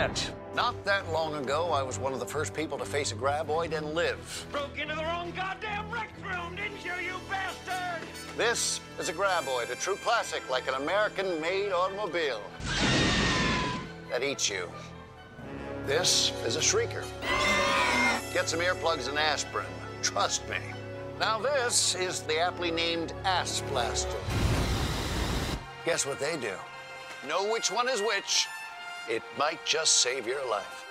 met. Not that long ago, I was one of the first people to face a graboid and live. Broke into the wrong goddamn rec room, didn't you, you bastard? This is a graboid, a true classic, like an American-made automobile that eats you. This is a shrieker. Get some earplugs and aspirin. Trust me. Now this is the aptly named Ass Blaster. Guess what they do? Know which one is which. It might just save your life.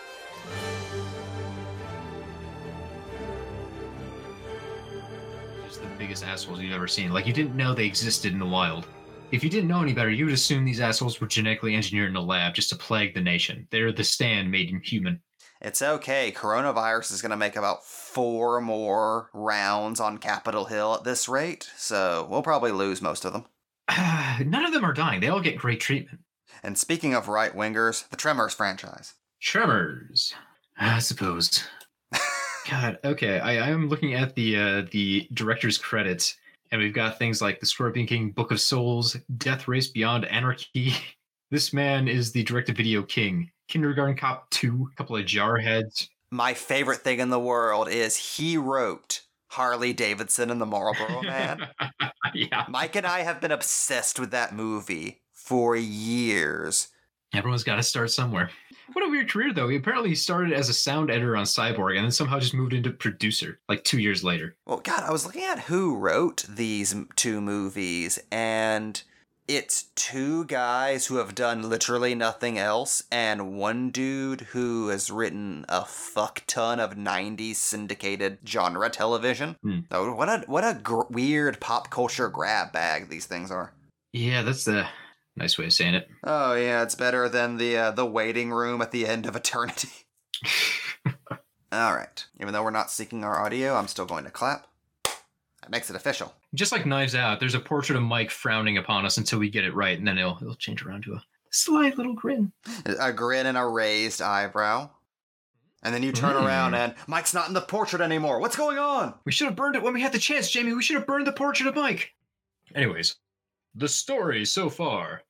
Just the biggest assholes you've ever seen. Like you didn't know they existed in the wild. If you didn't know any better, you would assume these assholes were genetically engineered in a lab just to plague the nation. They're the stand made him human. It's okay. Coronavirus is going to make about four more rounds on Capitol Hill at this rate, so we'll probably lose most of them. None of them are dying. They all get great treatment. And speaking of right wingers, the Tremors franchise. Tremors, I suppose. God, okay. I, am looking at the uh, the director's credits, and we've got things like The Scorpion King, Book of Souls, Death Race Beyond Anarchy. This man is the direct-to-video king. Kindergarten Cop 2, a couple of jarheads. My favorite thing in the world is he wrote Harley Davidson and the Marlboro Man. yeah. Mike and I have been obsessed with that movie for years. Everyone's got to start somewhere. What a weird career, though. He apparently started as a sound editor on Cyborg and then somehow just moved into producer like two years later. Well, God, I was looking at who wrote these two movies, and it's two guys who have done literally nothing else, and one dude who has written a fuck ton of '90s syndicated genre television. Hmm. Oh, what a what a gr- weird pop culture grab bag these things are. Yeah, that's the nice way of saying it. Oh yeah, it's better than the uh, the waiting room at the end of eternity. All right. Even though we're not seeking our audio, I'm still going to clap. That makes it official. Just like Knives Out, there's a portrait of Mike frowning upon us until we get it right, and then it'll, it'll change around to a slight little grin. A grin and a raised eyebrow. And then you turn Mm. around and Mike's not in the portrait anymore. What's going on? We should have burned it when we had the chance, Jamie. We should have burned the portrait of Mike. Anyways, the story so far.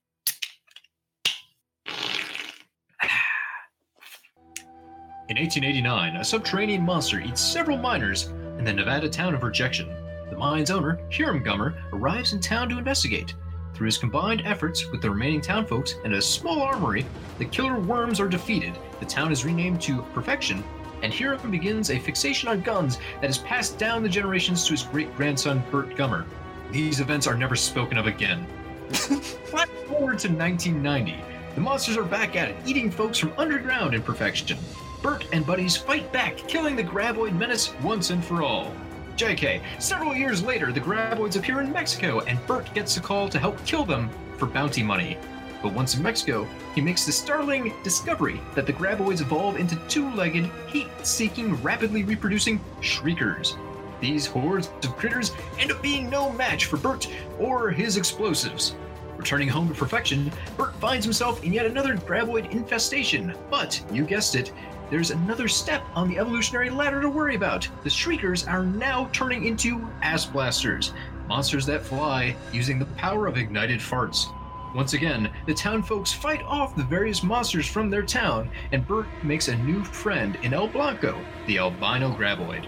In 1889, a subterranean monster eats several miners in the Nevada town of Rejection. The mine's owner, Hiram Gummer, arrives in town to investigate. Through his combined efforts with the remaining townfolks and a small armory, the killer worms are defeated. The town is renamed to Perfection, and Hiram begins a fixation on guns that is passed down the generations to his great grandson, Burt Gummer. These events are never spoken of again. Flash forward to 1990. The monsters are back at it, eating folks from underground in perfection. Bert and buddies fight back, killing the Graboid menace once and for all. JK, several years later, the Graboids appear in Mexico, and Bert gets a call to help kill them for bounty money. But once in Mexico, he makes the startling discovery that the Graboids evolve into two legged, heat seeking, rapidly reproducing shriekers. These hordes of critters end up being no match for Bert or his explosives. Returning home to perfection, Bert finds himself in yet another graboid infestation. But, you guessed it, there's another step on the evolutionary ladder to worry about. The Shriekers are now turning into ass blasters, monsters that fly using the power of ignited farts. Once again, the town folks fight off the various monsters from their town, and Bert makes a new friend in El Blanco, the albino graboid.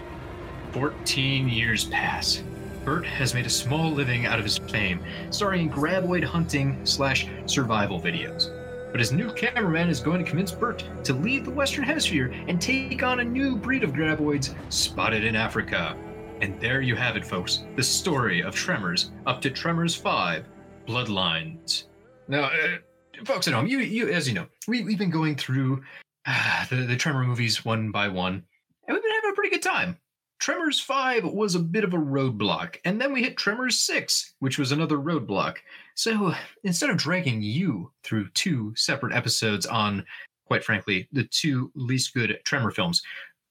14 years pass. Bert has made a small living out of his fame, starring in graboid hunting slash survival videos. But his new cameraman is going to convince Bert to leave the Western Hemisphere and take on a new breed of graboids spotted in Africa. And there you have it, folks. The story of Tremors up to Tremors 5 Bloodlines. Now, uh, folks at home, you, you, as you know, we, we've been going through uh, the, the Tremor movies one by one, and we've been having a pretty good time. Tremors 5 was a bit of a roadblock, and then we hit Tremors 6, which was another roadblock. So instead of dragging you through two separate episodes on, quite frankly, the two least good Tremor films,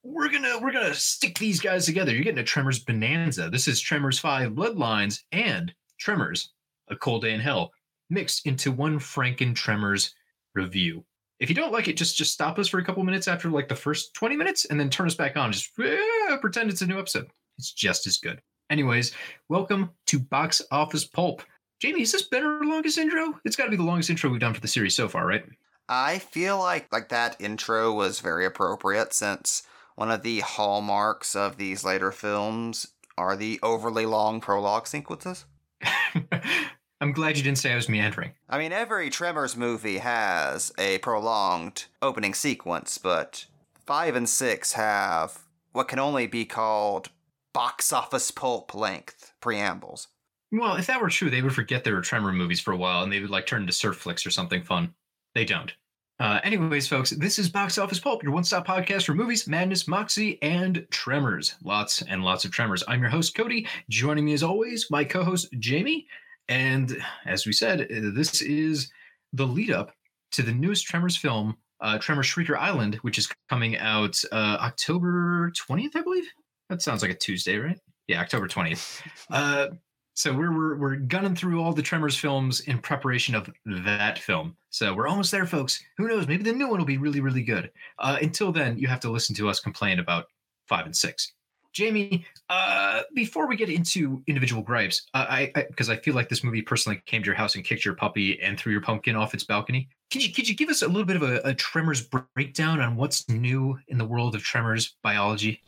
we're gonna we're gonna stick these guys together. You're getting a Tremors bonanza. This is Tremors 5 Bloodlines and Tremors, A Cold Day in Hell, mixed into one Franken Tremors review. If you don't like it, just just stop us for a couple minutes after like the first 20 minutes and then turn us back on. Just eh, pretend it's a new episode. It's just as good. Anyways, welcome to Box Office Pulp. Jamie, has this been our longest intro? It's got to be the longest intro we've done for the series so far, right? I feel like like that intro was very appropriate since one of the hallmarks of these later films are the overly long prologue sequences. I'm glad you didn't say I was meandering. I mean, every Tremors movie has a prolonged opening sequence, but 5 and 6 have what can only be called box office pulp length preambles. Well, if that were true, they would forget there were Tremor movies for a while and they would like turn into surf flicks or something fun. They don't. Uh, anyways, folks, this is Box Office Pulp, your one stop podcast for movies, madness, moxie, and tremors. Lots and lots of tremors. I'm your host, Cody. Joining me as always, my co host, Jamie. And as we said, this is the lead up to the newest Tremors film, uh, Tremor Shrieker Island, which is coming out uh, October 20th, I believe. That sounds like a Tuesday, right? Yeah, October 20th. Uh, so we're, we're we're gunning through all the Tremors films in preparation of that film. So we're almost there, folks. Who knows? Maybe the new one will be really, really good. Uh, until then, you have to listen to us complain about five and six. Jamie, uh, before we get into individual gripes, uh, I because I, I, feel like this movie personally came to your house and kicked your puppy and threw your pumpkin off its balcony. Could you could you give us a little bit of a, a Tremors breakdown on what's new in the world of Tremors biology?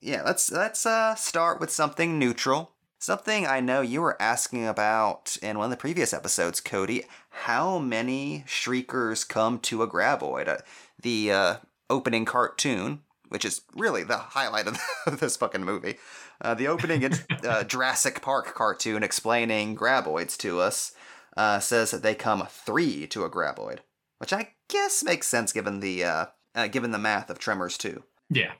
Yeah, let's let's uh, start with something neutral. Something I know you were asking about in one of the previous episodes, Cody. How many shriekers come to a graboid? Uh, the uh, opening cartoon, which is really the highlight of, this fucking movie. Uh, the opening uh, Jurassic Park cartoon explaining graboids to us uh, says that they come three to a graboid, which I guess makes sense given the uh, uh, given the math of Tremors too. Yeah.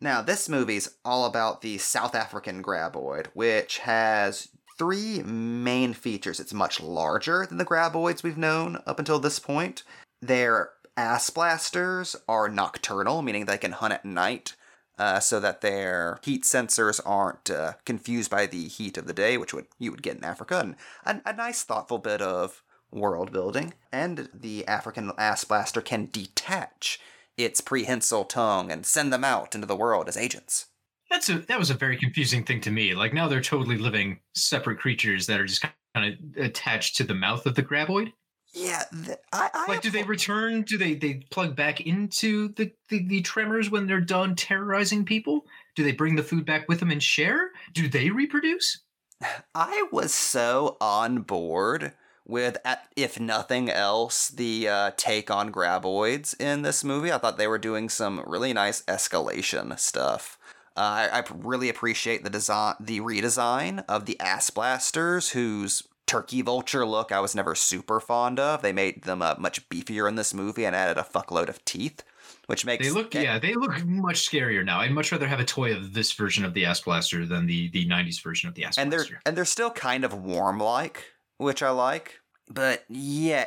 Now, this movie's all about the South African graboid, which has three main features. It's much larger than the graboids we've known up until this point. Their ass blasters are nocturnal, meaning they can hunt at night. Uh, so that their heat sensors aren't uh, confused by the heat of the day, which would you would get in Africa, and a, a nice, thoughtful bit of world building. And the African ass blaster can detach its prehensile tongue and send them out into the world as agents. That's a that was a very confusing thing to me. Like now they're totally living separate creatures that are just kind of attached to the mouth of the graboid. Yeah, th- I, I like. Do they return? Do they they plug back into the, the the tremors when they're done terrorizing people? Do they bring the food back with them and share? Do they reproduce? I was so on board with, if nothing else, the uh, take on graboids in this movie. I thought they were doing some really nice escalation stuff. Uh, I, I, really appreciate the design, the redesign of the ass blasters, whose turkey vulture look I was never super fond of. They made them uh, much beefier in this movie and added a fuckload of teeth, which makes they look it, yeah they look much scarier now. I'd much rather have a toy of this version of the ass blaster than the the '90s version of the ass and blaster. They're, and they're still kind of warm like, which I like. But yeah,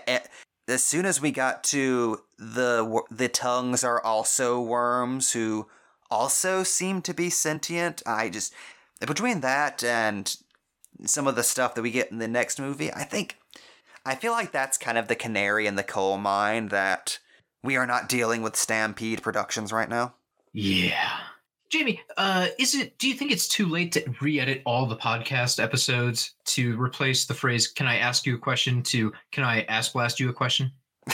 as soon as we got to the the tongues are also worms who also seem to be sentient. I just between that and some of the stuff that we get in the next movie, I think I feel like that's kind of the canary in the coal mine that we are not dealing with Stampede Productions right now. Yeah. Jamie, uh, is it? Do you think it's too late to re-edit all the podcast episodes to replace the phrase "Can I ask you a question?" to "Can I ask blast you a question?"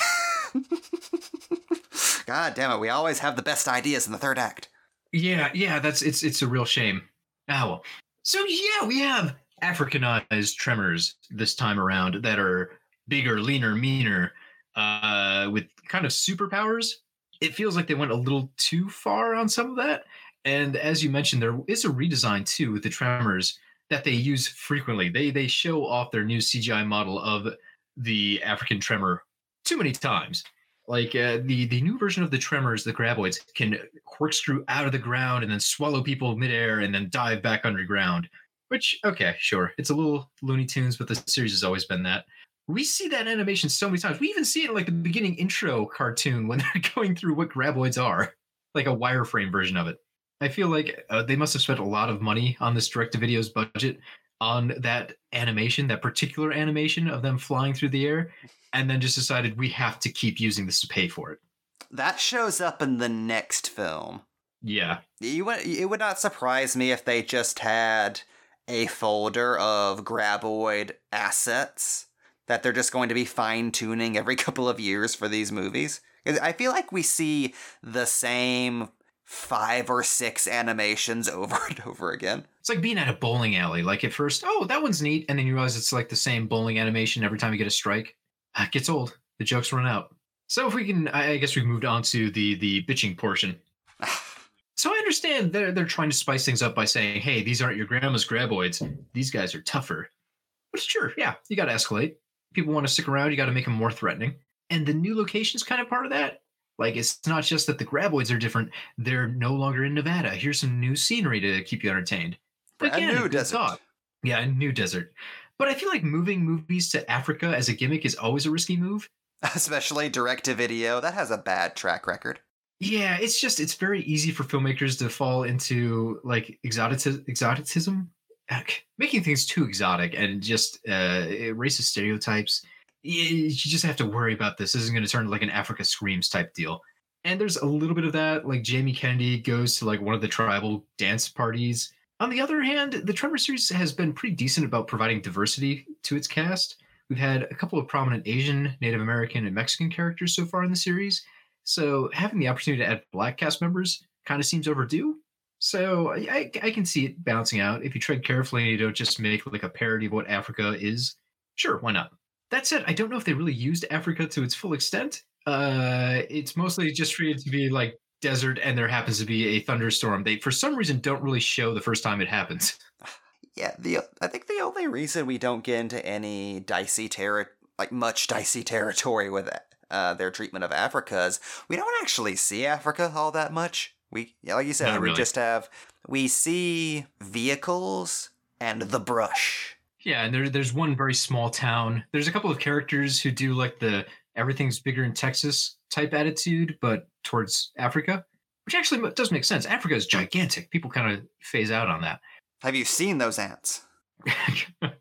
God damn it! We always have the best ideas in the third act. Yeah, yeah, that's it's it's a real shame. Ah, well. So yeah, we have Africanized tremors this time around that are bigger, leaner, meaner, uh, with kind of superpowers. It feels like they went a little too far on some of that. And as you mentioned, there is a redesign too with the Tremors that they use frequently. They they show off their new CGI model of the African Tremor too many times. Like uh, the the new version of the Tremors, the Graboids can corkscrew out of the ground and then swallow people midair and then dive back underground. Which okay, sure, it's a little Looney Tunes, but the series has always been that. We see that animation so many times. We even see it in like the beginning intro cartoon when they're going through what Graboids are, like a wireframe version of it. I feel like uh, they must have spent a lot of money on this direct to videos budget on that animation, that particular animation of them flying through the air, and then just decided we have to keep using this to pay for it. That shows up in the next film. Yeah. You would, it would not surprise me if they just had a folder of graboid assets that they're just going to be fine tuning every couple of years for these movies. I feel like we see the same five or six animations over and over again. It's like being at a bowling alley. Like at first, oh, that one's neat, and then you realize it's like the same bowling animation every time you get a strike. Ah, It gets old. The jokes run out. So if we can, I I guess we've moved on to the the bitching portion. So I understand they're they're trying to spice things up by saying, "Hey, these aren't your grandma's graboids. These guys are tougher." But sure, yeah, you got to escalate. People want to stick around. You got to make them more threatening. And the new location's kind of part of that. Like it's not just that the graboids are different; they're no longer in Nevada. Here's some new scenery to keep you entertained. Brand Again, a new desert. thought. Yeah, a new desert. But I feel like moving movies to Africa as a gimmick is always a risky move. Especially direct to video, that has a bad track record. Yeah, it's just it's very easy for filmmakers to fall into like exoticism, exoticism, making things too exotic and just uh, racist stereotypes. You just have to worry about this. This isn't going to turn like an Africa Screams type deal. And there's a little bit of that. Like Jamie Kennedy goes to like one of the tribal dance parties. On the other hand, the Tremor series has been pretty decent about providing diversity to its cast. We've had a couple of prominent Asian, Native American, and Mexican characters so far in the series. So having the opportunity to add black cast members kind of seems overdue. So I, I, I can see it bouncing out if you tread carefully and you don't just make like a parody of what Africa is. Sure, why not? That said, I don't know if they really used Africa to its full extent. Uh, it's mostly just treated to be like desert, and there happens to be a thunderstorm. They, for some reason, don't really show the first time it happens. Yeah, the I think the only reason we don't get into any dicey terri like much dicey territory with uh, their treatment of Africa is we don't actually see Africa all that much. We, yeah, like you said, Not we really. just have we see vehicles and the brush. Yeah, and there, there's one very small town. There's a couple of characters who do like the everything's bigger in Texas type attitude, but towards Africa, which actually does make sense. Africa is gigantic. People kind of phase out on that, Have you seen those ants? but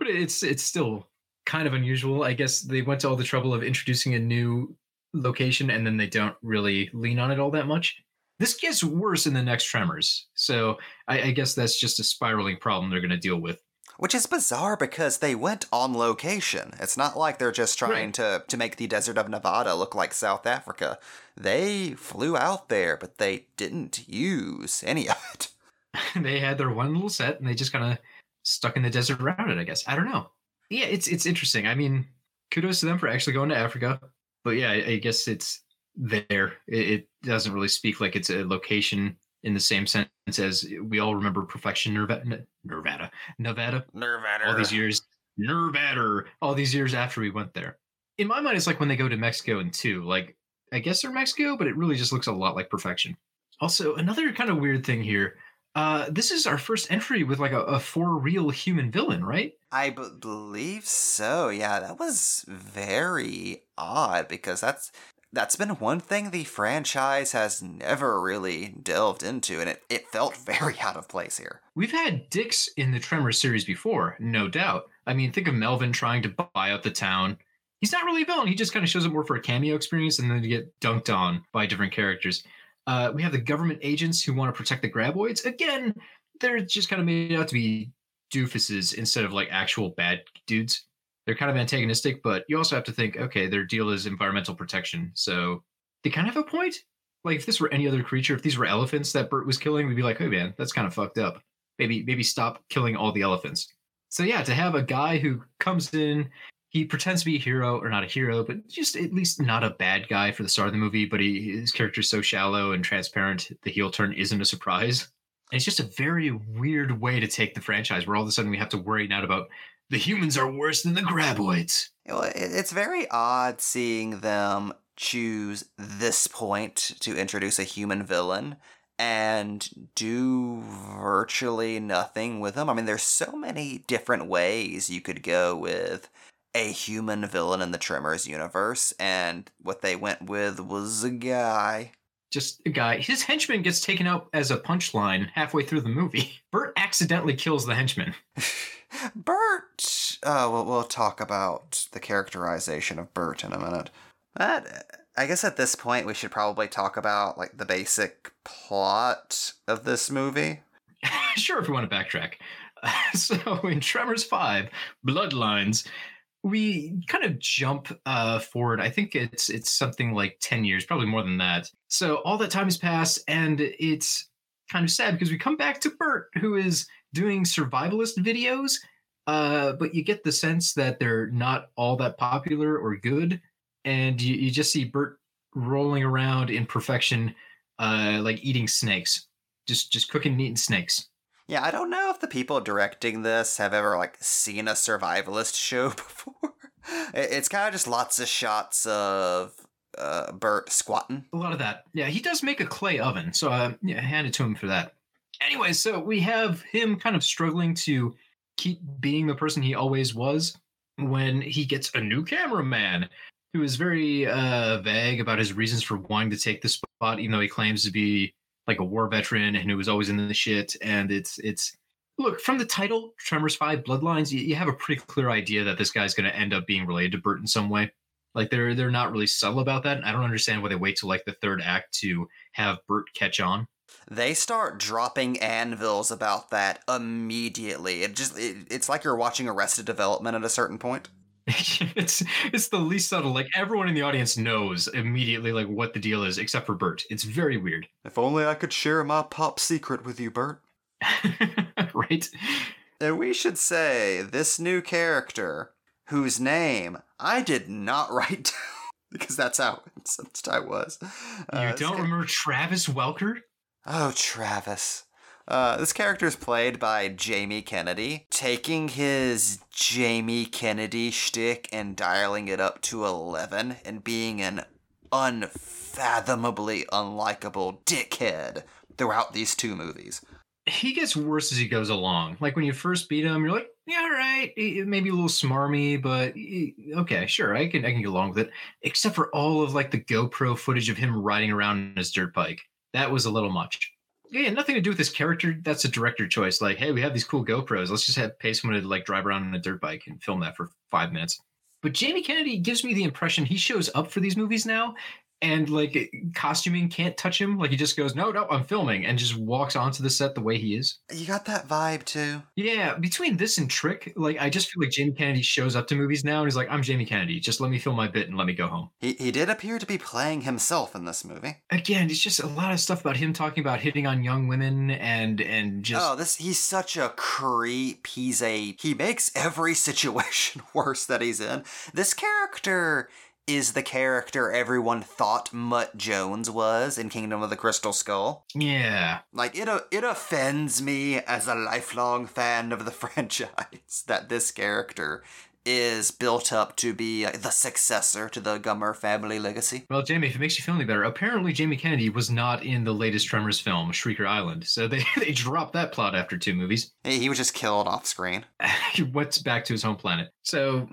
it's it's still kind of unusual. I guess they went to all the trouble of introducing a new location, and then they don't really lean on it all that much. This gets worse in the next Tremors, so I, I guess that's just a spiraling problem they're going to deal with. Which is bizarre because they went on location. It's not like they're just trying Right. to, to make the desert of Nevada look like South Africa. They flew out there, but they didn't use any of it. they had their one little set and they just kind of stuck in the desert around it i guess i don't know yeah it's it's interesting i mean kudos to them for actually going to africa but yeah i, I guess it's there it, it doesn't really speak like it's a location in the same sense as we all remember perfection nevada nevada nevada Nevada. all these years nevada all these years after we went there in my mind it's like when they go to mexico in two like i guess they're mexico but it really just looks a lot like perfection also another kind of weird thing here uh, this is our first entry with like a, a for real human villain, right? I b- believe so. Yeah, that was very odd because that's that's been one thing the franchise has never really delved into, and it, it felt very out of place here. We've had dicks in the Tremor series before, no doubt. I mean, think of Melvin trying to buy out the town. He's not really a villain. He just kind of shows up more for a cameo experience and then to get dunked on by different characters. Uh, we have the government agents who want to protect the graboids. Again, they're just kind of made out to be doofuses instead of like actual bad dudes. They're kind of antagonistic, but you also have to think, okay, their deal is environmental protection. So they kind of have a point. Like if this were any other creature, if these were elephants that Bert was killing, we'd be like, hey man, that's kind of fucked up. Maybe maybe stop killing all the elephants. So yeah, to have a guy who comes in, he pretends to be a hero or not a hero, but just at least not a bad guy for the start of the movie. But he, his is so shallow and transparent, the heel turn isn't a surprise. And it's just a very weird way to take the franchise, where all of a sudden we have to worry now about the humans are worse than the graboids. It's very odd seeing them choose this point to introduce a human villain and do virtually nothing with them. I mean, there's so many different ways you could go with a human villain in the Tremors universe, and what they went with was a guy. Just a guy. His henchman gets taken out as a punchline halfway through the movie. Bert accidentally kills the henchman. Bert. Uh, we'll, we'll talk about the characterization of Bert in a minute. But I guess at this point we should probably talk about like the basic plot of this movie. sure, if we want to backtrack. so in Tremors 5, Bloodlines, we kind of jump uh, forward. I think it's it's something like ten years, probably more than that. So all that time has passed, and it's kind of sad because we come back to Bert, who is doing survivalist videos, uh, but you get the sense that they're not all that popular or good, and you, you just see Bert rolling around in perfection, uh, like eating snakes, just just cooking and eating snakes. Yeah, I don't know if the people directing this have ever like seen a survivalist show before. It's kind of just lots of shots of uh, Bert squatting. A lot of that. Yeah, he does make a clay oven, so uh, yeah, hand it to him for that. Anyway, so we have him kind of struggling to keep being the person he always was when he gets a new cameraman who is very uh, vague about his reasons for wanting to take the spot, even though he claims to be like a war veteran and who was always in the shit. And it's it's look from the title, Tremors Five Bloodlines, you, you have a pretty clear idea that this guy's going to end up being related to Bert in some way. Like they're they're not really subtle about that. And I don't understand why they wait till like the third act to have Bert catch on. They start dropping anvils about that immediately. It just it, it's like you're watching Arrested Development at a certain point. it's it's the least subtle. Like everyone in the audience knows immediately like what the deal is, except for Bert. It's very weird. If only I could share my pop secret with you, Bert. right? And we should say this new character, whose name I did not write down because that's how sensed I was. Uh, you don't ca- remember Travis Welker? Oh, Travis. Uh, this character is played by Jamie Kennedy, taking his Jamie Kennedy shtick and dialing it up to 11 and being an unfathomably unlikable dickhead throughout these two movies. He gets worse as he goes along. Like when you first beat him, you're like, yeah, all right, maybe a little smarmy, but okay, sure, I can I can get along with it. Except for all of like the GoPro footage of him riding around in his dirt bike. That was a little much. Yeah, nothing to do with his character. That's a director choice. Like, hey, we have these cool GoPros. Let's just have pay someone to like drive around on a dirt bike and film that for five minutes. But Jamie Kennedy gives me the impression he shows up for these movies now, and like costuming can't touch him. Like he just goes, no, no, I'm filming, and just walks onto the set the way he is. You got that vibe too? Yeah, between this and Trick, like I just feel like Jamie Kennedy shows up to movies now and he's like, I'm Jamie Kennedy. Just let me film my bit and let me go home. He, he did appear to be playing himself in this movie. Again, it's just a lot of stuff about him talking about hitting on young women and and just oh, this he's such a creep. He's a he makes every situation worse that he's in. This character is the character everyone thought Mutt Jones was in Kingdom of the Crystal Skull. yeah. Like it it offends me as a lifelong fan of the franchise that this character is built up to be uh, the successor to the Gummer family legacy. Well, Jamie, if it makes you feel any better, apparently Jamie Kennedy was not in the latest Tremors film, Shrieker Island. So they, they dropped that plot after two movies. He he was just killed off screen. he went back to his home planet. So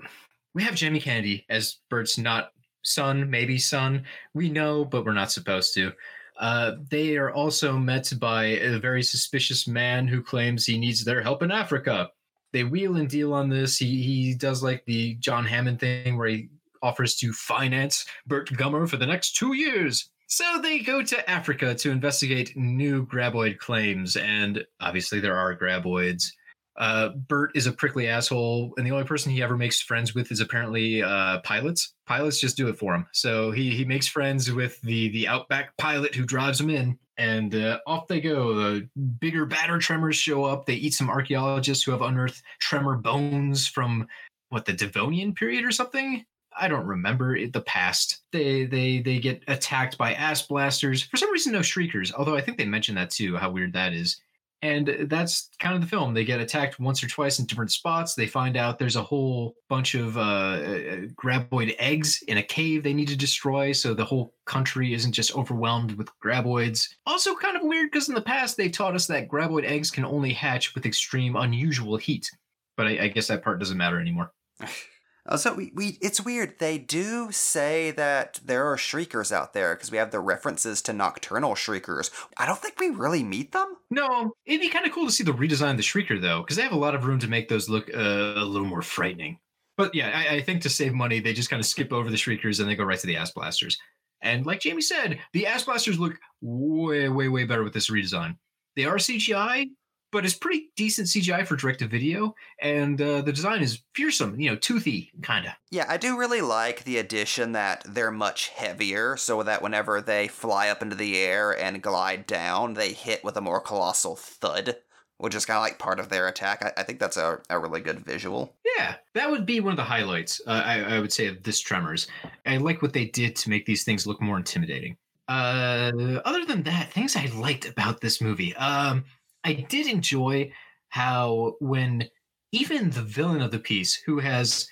we have Jamie Kennedy as Bert's not son, maybe son. We know, but we're not supposed to. Uh, they are also met by a very suspicious man who claims he needs their help in Africa. They wheel and deal on this. He he does like the John Hammond thing where he offers to finance Burt Gummer for the next two years. So they go to Africa to investigate new graboid claims, and obviously there are graboids. Uh, Bert is a prickly asshole, and the only person he ever makes friends with is apparently uh, pilots. Pilots just do it for him. So he he makes friends with the the outback pilot who drives him in, and uh, off they go. The bigger, badder tremors show up. They eat some archaeologists who have unearthed tremor bones from what the Devonian period or something. I don't remember it, the past. They they they get attacked by ass blasters. For some reason, no shriekers. Although I think they mentioned that too. How weird that is. And that's kind of the film. They get attacked once or twice in different spots. They find out there's a whole bunch of uh, uh, graboid eggs in a cave they need to destroy, so the whole country isn't just overwhelmed with graboids. Also, kind of weird because in the past they taught us that graboid eggs can only hatch with extreme, unusual heat. But I, I guess that part doesn't matter anymore. Also, we, we it's weird. They do say that there are shriekers out there because we have the references to nocturnal shriekers. I don't think we really meet them. No, it'd be kind of cool to see the redesign of the Shrieker though, because they have a lot of room to make those look uh, a little more frightening. But yeah, I, I think to save money, they just kind of skip over the Shriekers and they go right to the Ass Blasters. And like Jamie said, the Ass Blasters look way, way, way better with this redesign. They are CGI, but it's pretty decent CGI for direct to video, and uh, the design is fearsome, you know, toothy, kind of. Yeah, I do really like the addition that they're much heavier, so that whenever they fly up into the air and glide down, they hit with a more colossal thud, which is kind of like part of their attack. I, I think that's a, a really good visual. Yeah, that would be one of the highlights, uh, I, I would say, of this Tremors. I like what they did to make these things look more intimidating. Uh, other than that, things I liked about this movie. Um, I did enjoy how when even the villain of the piece, who has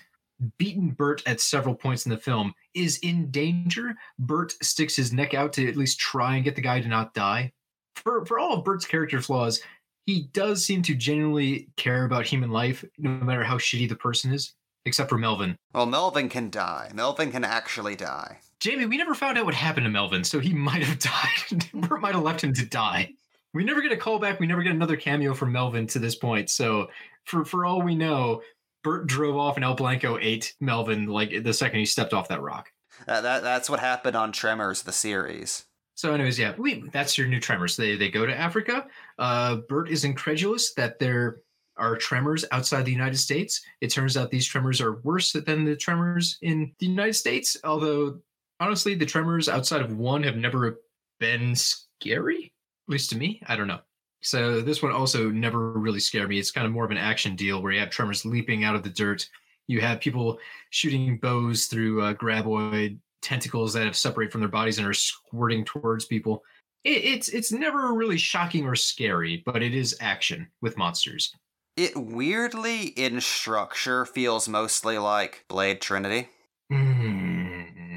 beaten Bert at several points in the film, is in danger, Bert sticks his neck out to at least try and get the guy to not die. For for all of Bert's character flaws, he does seem to genuinely care about human life, no matter how shitty the person is. Except for Melvin. Well, Melvin can die. Melvin can actually die. Jamie, we never found out what happened to Melvin, so he might have died. Bert might have left him to die. We never get a callback. We never get another cameo from Melvin to this point. So, for for all we know, Bert drove off and El Blanco ate Melvin like the second he stepped off that rock. Uh, that that's what happened on Tremors, the series. So, anyways, yeah, we, that's your new Tremors. They they go to Africa. Uh, Bert is incredulous that there are tremors outside the United States. It turns out these tremors are worse than the tremors in the United States. Although, honestly, the tremors outside of one have never been scary, at least to me. I don't know. So this one also never really scared me. It's kind of more of an action deal where you have tremors leaping out of the dirt. You have people shooting bows through uh, graboid tentacles that have separated from their bodies and are squirting towards people. It, it's it's never really shocking or scary, but it is action with monsters. It weirdly, in structure, feels mostly like Blade Trinity. Mm,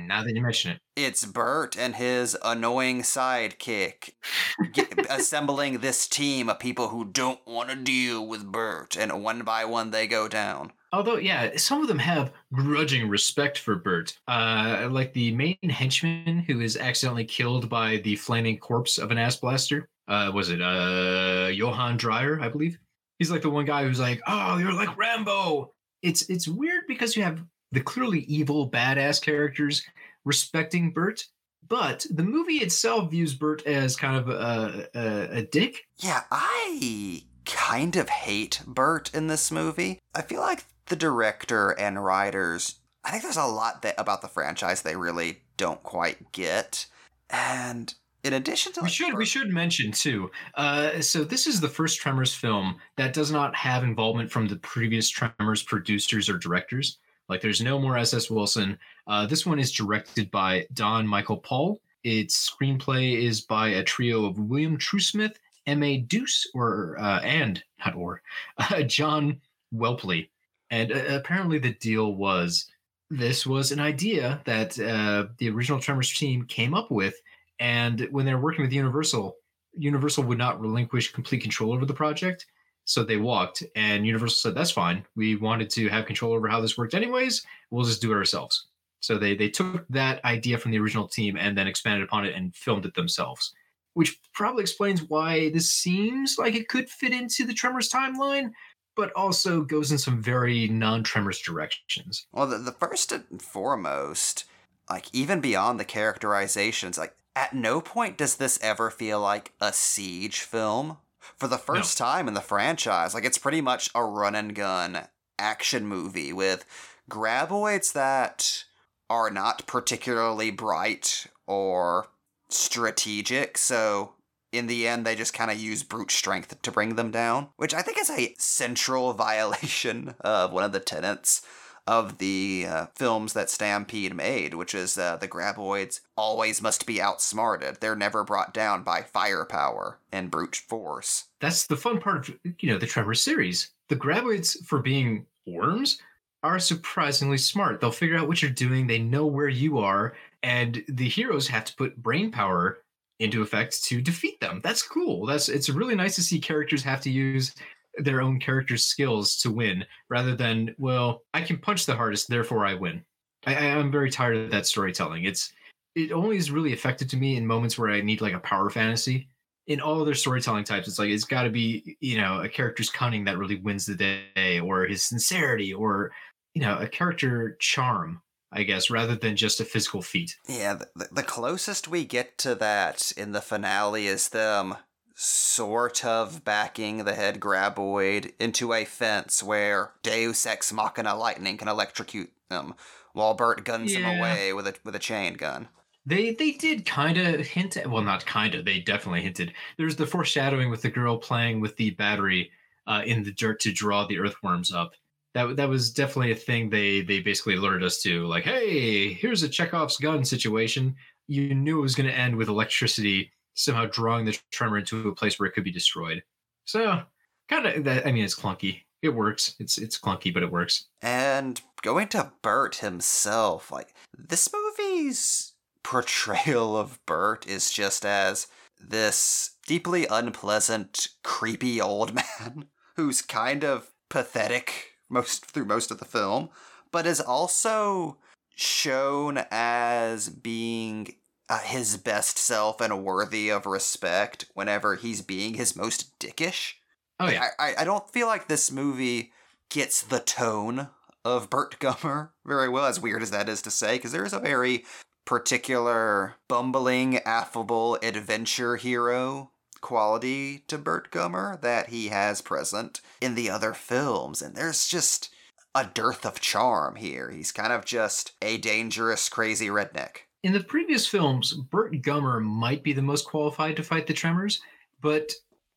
now that you mention it, It's Bert and his annoying sidekick get, assembling this team of people who don't want to deal with Bert, and one by one they go down. although yeah, some of them have grudging respect for Bert. Uh, like the main henchman who is accidentally killed by the flaming corpse of an ass blaster. Uh, was it uh Johann Dreyer, I believe? He's like the one guy who's like, "Oh, you're like Rambo." It's it's weird because you have the clearly evil badass characters respecting Bert, but the movie itself views Bert as kind of a a, a dick. Yeah, I kind of hate Bert in this movie. I feel like the director and writers, I think there's a lot that about the franchise they really don't quite get. And in addition to We like, should we should mention too. Uh, so this is the first Tremors film that does not have involvement from the previous Tremors producers or directors. Like there's no more S.S. Wilson. Uh, this one is directed by Don Michael Paul. Its screenplay is by a trio of William Truesmith, M.A. Deuce, or uh, and not or uh, John Whelpley. And uh, apparently the deal was this was an idea that uh, the original Tremors team came up with and when they're working with Universal, Universal would not relinquish complete control over the project. So they walked, and Universal said, That's fine. We wanted to have control over how this worked, anyways. We'll just do it ourselves. So they, they took that idea from the original team and then expanded upon it and filmed it themselves, which probably explains why this seems like it could fit into the Tremors timeline, but also goes in some very non Tremors directions. Well, the, the first and foremost, like even beyond the characterizations, like at no point does this ever feel like a siege film. For the first time in the franchise, like it's pretty much a run and gun action movie with graboids that are not particularly bright or strategic, so in the end they just kind of use brute strength to bring them down, which I think is a central violation of one of the tenets of the uh, films that Stampede made, which is uh, the graboids always must be outsmarted. They're never brought down by firepower and brute force. that's the fun part of you know the Tremors series. The graboids, for being worms, are surprisingly smart. They'll figure out what you're doing. They know where you are, and the heroes have to put brain power into effect to defeat them. That's cool. That's it's really nice to see characters have to use their own character's skills to win, rather than well, I can punch the hardest, therefore I win. I, I am very tired of that storytelling. It's it only is really effective to me in moments where I need like a power fantasy in all other storytelling types, it's like it's got to be you know a character's cunning that really wins the day, or his sincerity, or you know a character charm, I guess, rather than just a physical feat. Yeah, the, the closest we get to that in the finale is them sort of backing the head graboid into a fence where Deus Ex Machina lightning can electrocute them, while Bert guns him Yeah. away with a with a chain gun. They they did kind of hint at, well, not kind of, they definitely hinted. There's the foreshadowing with the girl playing with the battery uh, in the dirt to draw the earthworms up. That that was definitely a thing they they basically alerted us to. Like, hey, here's a Chekhov's gun situation. You knew it was going to end with electricity somehow drawing the tremor into a place where it could be destroyed. So, kind of that. I mean, it's clunky. It works. It's it's clunky, but it works. And going to Bert himself, like this movie's portrayal of Bert is just as this deeply unpleasant, creepy old man who's kind of pathetic most through most of the film, but is also shown as being uh, his best self and worthy of respect whenever he's being his most dickish. Oh yeah. I, I, I don't feel like this movie gets the tone of Burt Gummer very well, as weird as that is to say, because there is a very particular bumbling, affable adventure hero quality to Burt Gummer that he has present in the other films, and there's just a dearth of charm here. He's kind of just a dangerous, crazy redneck. In the previous films, Burt Gummer might be the most qualified to fight the Tremors, but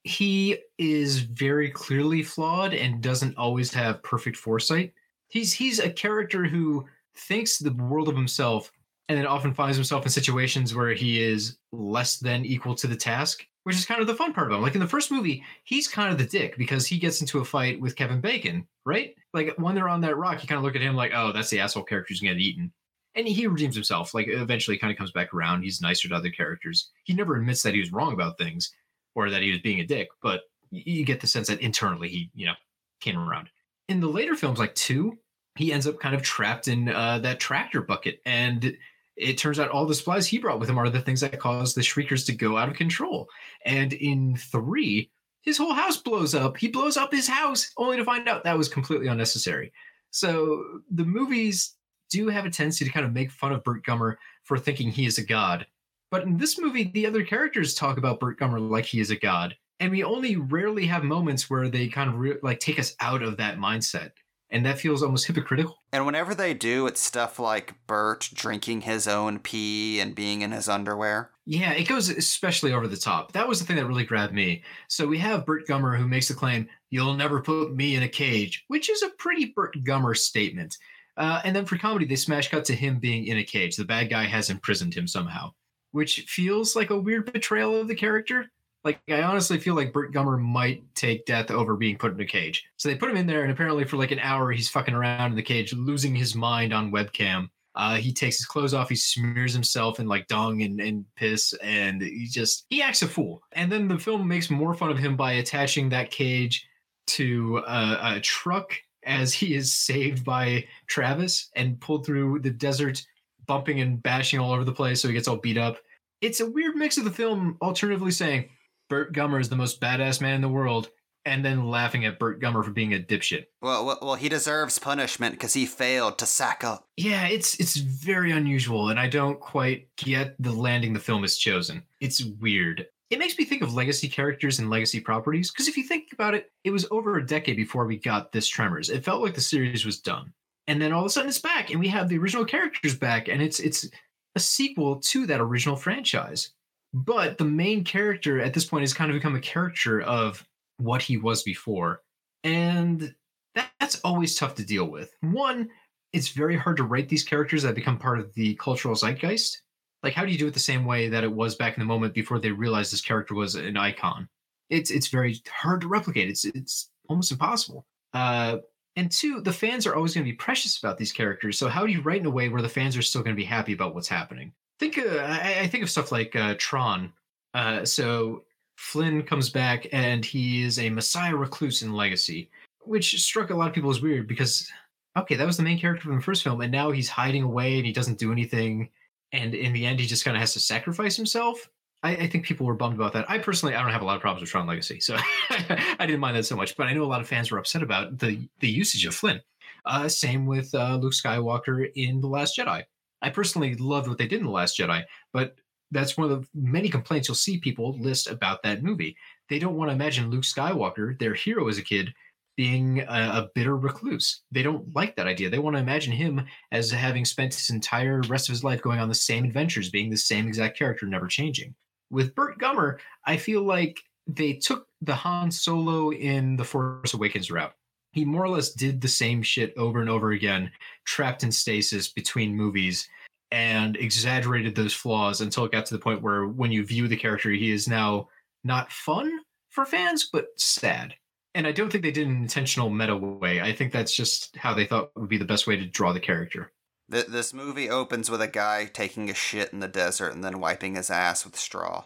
he is very clearly flawed and doesn't always have perfect foresight. He's he's a character who thinks the world of himself and then often finds himself in situations where he is less than equal to the task, which is kind of the fun part of him. Like in the first movie, he's kind of the dick because he gets into a fight with Kevin Bacon, right? Like when they're on that rock, you kind of look at him like, oh, that's the asshole character who's gonna get eaten and he redeems himself. Like eventually, kind of comes back around. He's nicer to other characters. He never admits that he was wrong about things or that he was being a dick, but you get the sense that internally he, you know, came around. In the later films, like two, he ends up kind of trapped in uh, that tractor bucket, and it turns out all the supplies he brought with him are the things that cause the shriekers to go out of control. And in three, his whole house blows up. He blows up his house only to find out that was completely unnecessary. So the movies do have a tendency to kind of make fun of Burt Gummer for thinking he is a god. But in this movie, the other characters talk about Burt Gummer like he is a god. And we only rarely have moments where they kind of re- like take us out of that mindset. And that feels almost hypocritical. And whenever they do, it's stuff like Bert drinking his own pee and being in his underwear. Yeah, it goes especially over the top. That was the thing that really grabbed me. So we have Burt Gummer who makes the claim, You'll never put me in a cage, which is a pretty Burt Gummer statement. Uh, and then for comedy, they smash cut to him being in a cage. The bad guy has imprisoned him somehow, which feels like a weird betrayal of the character. Like, I honestly feel like Burt Gummer might take death over being put in a cage. So they put him in there, and apparently for like an hour, he's fucking around in the cage, losing his mind on webcam. Uh, he takes his clothes off, he smears himself in like dung and, and piss, and he just he acts a fool. And then the film makes more fun of him by attaching that cage to a truck as he is saved by Travis and pulled through the desert, bumping and bashing all over the place, so he gets all beat up. It's a weird mix of the film, alternatively saying Burt Gummer is the most badass man in the world, and then laughing at Burt Gummer for being a dipshit. Well, well, well he deserves punishment because he failed to sack up. Yeah, it's it's very unusual, and I don't quite get the landing the film has chosen. It's weird. It makes me think of legacy characters and legacy properties, because if you think about it, it was over a decade before we got this Tremors. It felt like the series was done. And then all of a sudden it's back, and we have the original characters back, and it's it's a sequel to that original franchise. But the main character at this point has kind of become a caricature of what he was before. And that, that's always tough to deal with. One, it's very hard to write these characters that become part of the cultural zeitgeist. Like, how do you do it the same way that it was back in the moment before they realized this character was an icon? It's it's very hard to replicate. It's it's almost impossible. Uh, and two, the fans are always going to be precious about these characters. So how do you write in a way where the fans are still going to be happy about what's happening? Think uh, I, I think of stuff like uh, Tron. Uh, so Flynn comes back and he is a Messiah recluse in Legacy, which struck a lot of people as weird because okay, that was the main character from the first film, and now he's hiding away and he doesn't do anything, and in the end he just kind of has to sacrifice himself. I, I, think people were bummed about that. I personally, I don't have a lot of problems with Tron Legacy, so I didn't mind that so much. But I know a lot of fans were upset about the the usage of Flynn. Uh, same with uh, Luke Skywalker in the Last Jedi. I personally loved what they did in the Last Jedi, but that's one of the many complaints you'll see people list about that movie. They don't want to imagine Luke Skywalker, their hero as a kid, being a, a, bitter recluse. They don't like that idea. They want to imagine him as having spent his entire rest of his life going on the same adventures, being the same exact character, never changing. With Burt Gummer, I feel like they took the Han Solo in The Force Awakens route. He more or less did the same shit over and over again, trapped in stasis between movies, and exaggerated those flaws until it got to the point where when you view the character, he is now not fun for fans, but sad and I don't think they did an intentional meta way. I think that's just how they thought would be the best way to draw the character. This movie opens with a guy taking a shit in the desert and then wiping his ass with straw.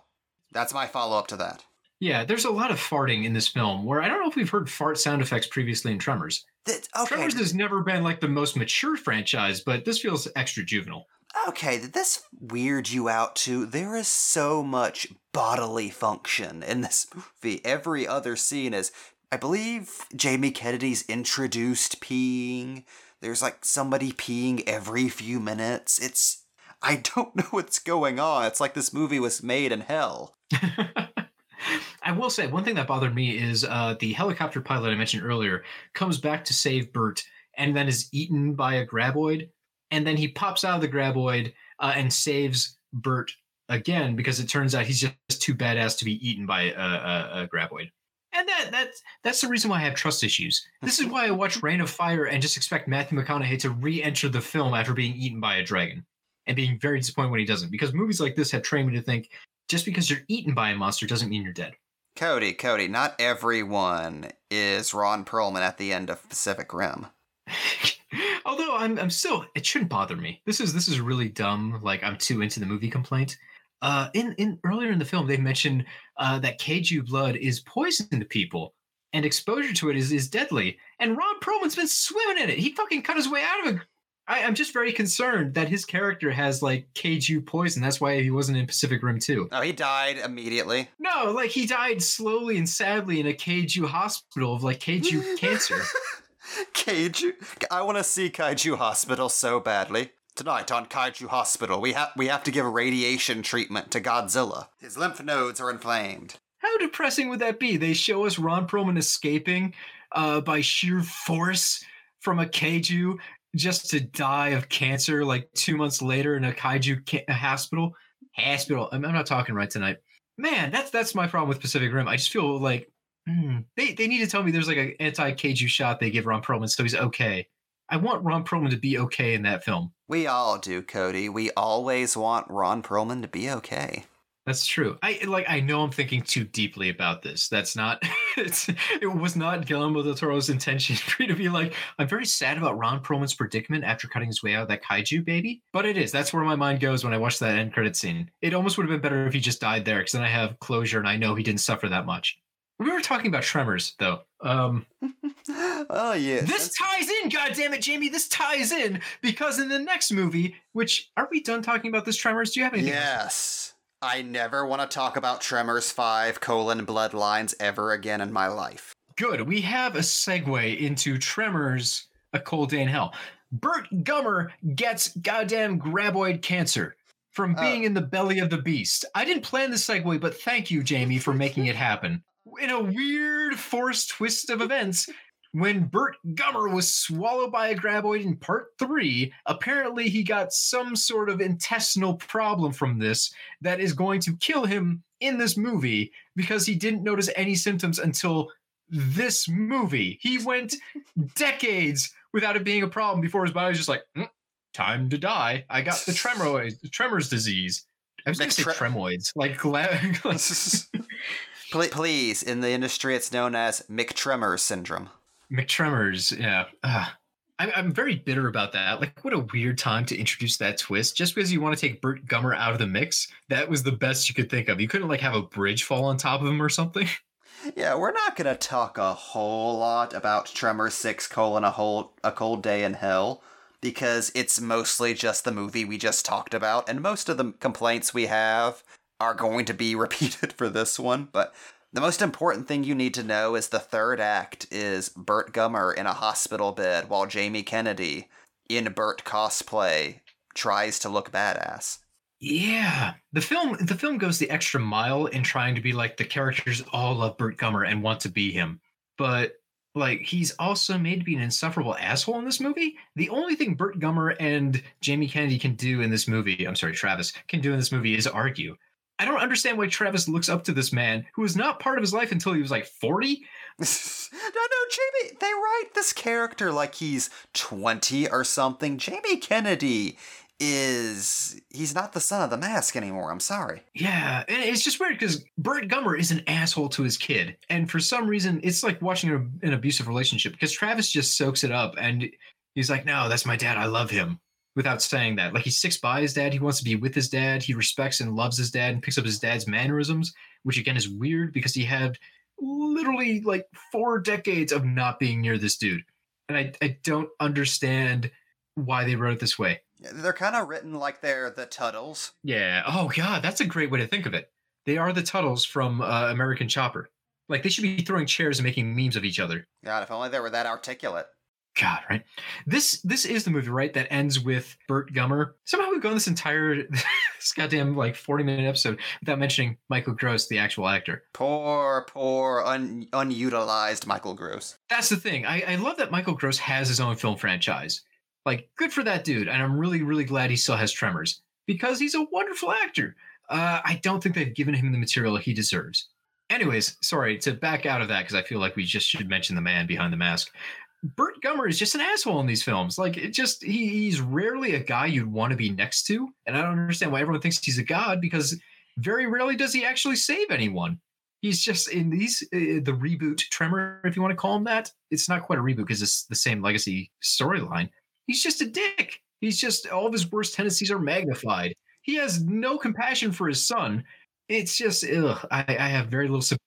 That's my follow up to that. Yeah, there's a lot of farting in this film where I don't know if we've heard fart sound effects previously in Tremors. That, okay. Tremors has never been like the most mature franchise, but this feels extra juvenile. Okay, did this weird you out too? There is so much bodily function in this movie. Every other scene is I believe Jamie Kennedy's introduced peeing. There's like somebody peeing every few minutes. It's I don't know what's going on. It's like this movie was made in hell. I will say one thing that bothered me is uh, the helicopter pilot I mentioned earlier comes back to save Burt and then is eaten by a graboid, and then he pops out of the graboid uh, and saves Burt again because it turns out he's just too badass to be eaten by a, a, a graboid and that that's that's the reason why I have trust issues. This is why I watch Reign of Fire and just expect Matthew McConaughey to re-enter the film after being eaten by a dragon, and being very disappointed when he doesn't. Because movies like this have trained me to think just because you're eaten by a monster doesn't mean you're dead. Cody, Cody, not everyone is Ron Perlman at the end of Pacific Rim. Although I'm, I'm still, it shouldn't bother me. This is this is really dumb. Like I'm too into the movie complaint. Uh, in in earlier in the film, they mentioned uh, that Kaiju blood is poison to people, and exposure to it is is deadly. And Ron Perlman's been swimming in it. He fucking cut his way out of it. I, am just very concerned that his character has like Kaiju poison. That's why he wasn't in Pacific Rim 2. Oh, he died immediately. No, like he died slowly and sadly in a Kaiju hospital of like Kaiju cancer. Kaiju. I want to see Kaiju Hospital so badly. Tonight on Kaiju Hospital, we have we have to give a radiation treatment to Godzilla. His lymph nodes are inflamed. How depressing would that be? They show us Ron Perlman escaping uh, by sheer force from a kaiju just to die of cancer like two months later in a kaiju ca- hospital. Hospital. I'm, I'm, not talking right tonight. Man, that's that's my problem with Pacific Rim. I just feel like mm, they they need to tell me there's like an anti kaiju shot they give Ron Perlman so he's okay. I want Ron Perlman to be okay in that film. We all do, Cody. We always want Ron Perlman to be okay. That's true. I like. I know I'm thinking too deeply about this. That's not. It's. It was not Guillermo del Toro's intention for me to be like. I'm very sad about Ron Perlman's predicament after cutting his way out of that kaiju baby. But it is. That's where my mind goes when I watch that end credit scene. It almost would have been better if he just died there, because then I have closure and I know he didn't suffer that much. We were talking about Tremors, though. Um, oh yeah. This ties in, God damn it, Jamie. This ties in because in the next movie, which are we done talking about this Tremors? Do you have anything? Yes. I never want to talk about Tremors Five colon Bloodlines ever again in my life. Good. We have a segue into Tremors: A Cold Day in Hell. Burt Gummer gets goddamn graboid cancer from uh, being uh, in the belly of the beast. I didn't plan the segue, but thank you, Jamie, for making it happen in a weird forced twist of events, when Burt Gummer was swallowed by a graboid in part three, apparently he got some sort of intestinal problem from this that is going to kill him in this movie because he didn't notice any symptoms until this movie. He went decades without it being a problem before his body was just like, mm, time to die. I got the tremor, tremors disease. I was going to say tremoids, like, Please, in the industry, it's known as McTremors syndrome. McTremors, yeah. Uh, I'm, I'm very bitter about that. Like, what a weird time to introduce that twist. Just because you want to take Burt Gummer out of the mix, that was the best you could think of. You couldn't like have a bridge fall on top of him or something. Yeah, we're not gonna talk a whole lot about Tremor Six: colon a whole a cold day in hell because it's mostly just the movie we just talked about, and most of the complaints we have are going to be repeated for this one, but the most important thing you need to know is the third act is Burt Gummer in a hospital bed while Jamie Kennedy, in Burt cosplay, tries to look badass. Yeah, the film the film goes the extra mile in trying to be like the characters all love Burt Gummer and want to be him, but like he's also made to be an insufferable asshole in this movie. The only thing Burt Gummer and Jamie Kennedy can do in this movie, I'm sorry, Travis can do in this movie is argue. I don't understand why Travis looks up to this man who was not part of his life until he was like 40. no, no, Jamie, they write this character like he's 20 or something. Jamie Kennedy is he's not the son of the mask anymore. I'm sorry. Yeah, and it's just weird because Burt Gummer is an asshole to his kid, and for some reason, it's like watching an, an abusive relationship because Travis just soaks it up and he's like, "No, that's my dad. I love him." Without saying that, like he sticks by his dad. He wants to be with his dad. He respects and loves his dad and picks up his dad's mannerisms, which again is weird because he had literally like four decades of not being near this dude, and I I don't understand why they wrote it this way. They're kind of written like they're the Tuttles. Yeah. Oh God, that's a great way to think of it. They are the Tuttles from uh, American Chopper. Like they should be throwing chairs and making memes of each other. God, if only they were that articulate. God, right? This this is the movie, right? That ends with Burt Gummer. Somehow we've gone this entire this goddamn like forty minute episode without mentioning Michael Gross, the actual actor. Poor, poor, un- unutilized Michael Gross. That's the thing. I, I love that Michael Gross has his own film franchise. Like, good for that dude. And I'm really, really glad he still has Tremors because he's a wonderful actor. Uh, I don't think they've given him the material he deserves. Anyways, sorry to back out of that because I feel like we just should mention the man behind the mask. Burt Gummer is just an asshole in these films. Like, it just, he, he's rarely a guy you'd want to be next to. And I don't understand why everyone thinks he's a god because very rarely does he actually save anyone. He's just in these, uh, the reboot Tremor, if you want to call him that. It's not quite a reboot because it's the same legacy storyline He's just a dick. He's just all of his worst tendencies are magnified. He has no compassion for his son. It's just ugh. I, I have very little sympathy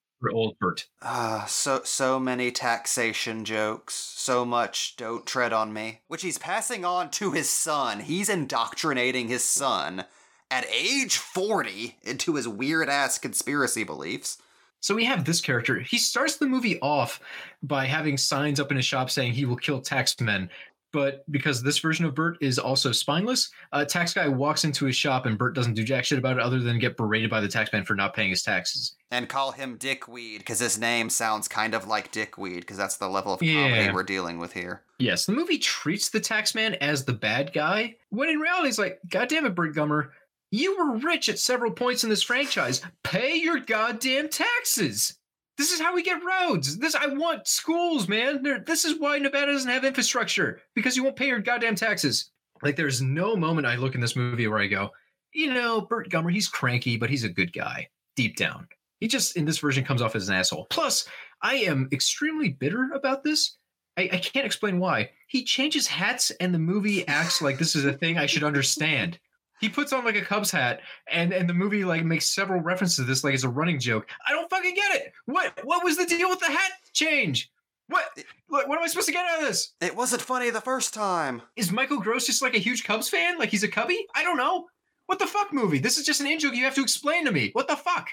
for Ah, uh, so so many taxation jokes. So much don't tread on me. Which he's passing on to his son. He's indoctrinating his son at age 40 into his weird ass conspiracy beliefs. So we have this character. He starts the movie off by having signs up in his shop saying he will kill taxmen, but because this version of Burt is also spineless, a uh, tax guy walks into his shop and Burt doesn't do jack shit about it other than get berated by the taxman for not paying his taxes. And call him Dickweed because his name sounds kind of like Dickweed because that's the level of comedy yeah. we're dealing with here. Yes, the movie treats the taxman as the bad guy when in reality it's like, God damn it, Burt Gummer, you were rich at several points in this franchise. Pay your goddamn taxes. This is how we get roads. This I want schools, man. There, this is why Nevada doesn't have infrastructure because you won't pay your goddamn taxes. Like there's no moment I look in this movie where I go, you know, Burt Gummer, he's cranky, but he's a good guy deep down. He just in this version comes off as an asshole. Plus, I am extremely bitter about this. I, I can't explain why. He changes hats and the movie acts like this is a thing I should understand he puts on like a Cubs hat, and and the movie like makes several references to this like it's a running joke. I don't fucking get it. What what was the deal with the hat change? What what, what am I supposed to get out of this? It wasn't funny the first time. Is Michael Gross just like a huge Cubs fan? Like he's a Cubby? I don't know. What the fuck movie? This is just an in joke you have to explain to me. What the fuck?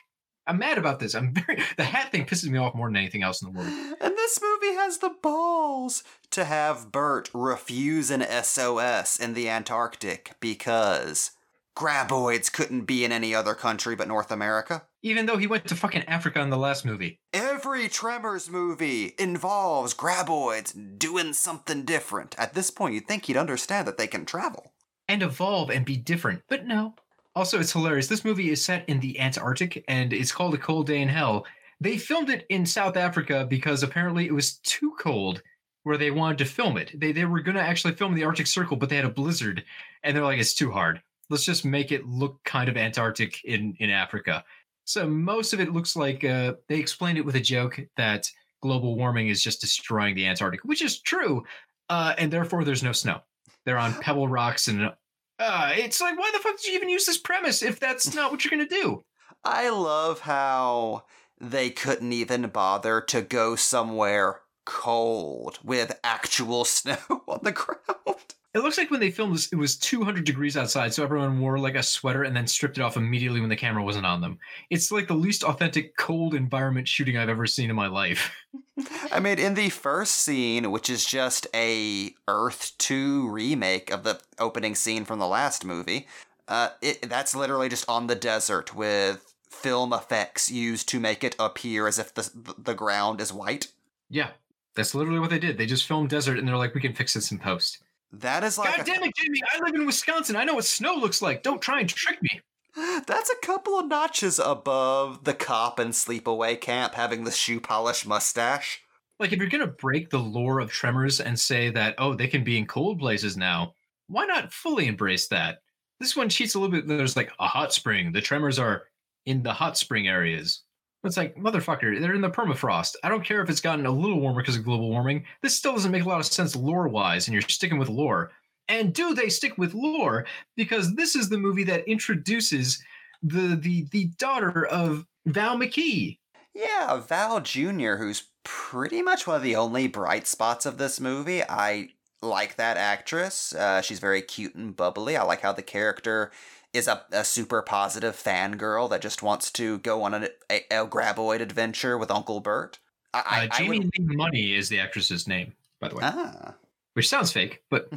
I'm mad about this. I'm very the hat thing pisses me off more than anything else in the world. And this movie has the balls to have Burt refuse an SOS in the Antarctic because graboids couldn't be in any other country but North America. Even though he went to fucking Africa in the last movie. Every Tremors movie involves graboids doing something different. At this point, you'd think he'd understand that they can travel. And evolve and be different, but no. Also, it's hilarious. This movie is set in the Antarctic and it's called A Cold Day in Hell. They filmed it in South Africa because apparently it was too cold where they wanted to film it. They, they were going to actually film the Arctic Circle, but they had a blizzard and they're like, it's too hard let's just make it look kind of Antarctic in in Africa. So most of it looks like uh, they explained it with a joke that global warming is just destroying the Antarctic, which is true, uh, and therefore there's no snow. They're on pebble rocks, and uh, it's like, why the fuck did you even use this premise if that's not what you're gonna do? I love how they couldn't even bother to go somewhere cold with actual snow on the ground. It looks like when they filmed this, it was 200 degrees outside, so everyone wore like a sweater and then stripped it off immediately when the camera wasn't on them. It's like the least authentic cold environment shooting I've ever seen in my life. I mean, in the first scene, which is just a Earth 2 remake of the opening scene from the last movie, Uh, it that's literally just on the desert with film effects used to make it appear as if the the ground is white. Yeah, that's literally what they did. They just filmed desert, and they're like, we can fix this in post. That is like God damn it, Jamie! I live in Wisconsin. I know what snow looks like. Don't try and trick me. That's a couple of notches above the cop and Sleepaway Camp having the shoe polish mustache. Like, if you're gonna break the lore of Tremors and say that, oh, they can be in cold places now, why not fully embrace that? This one cheats a little bit. There's like a hot spring. The Tremors are in the hot spring areas. It's like, motherfucker, they're in the permafrost. I don't care if it's gotten a little warmer because of global warming. This still doesn't make a lot of sense lore wise, and you're sticking with lore. And do they stick with lore? Because this is the movie that introduces the the the daughter of Val McKee. Yeah, Val Jr., who's pretty much one of the only bright spots of this movie. I like that actress. Uh, she's very cute and bubbly. I like how the character is a, a super positive fangirl that just wants to go on a, a, a graboid adventure with Uncle Burt. I, uh, Jamie Lee Money is the actress's name, by the way. Ah. Which sounds fake, but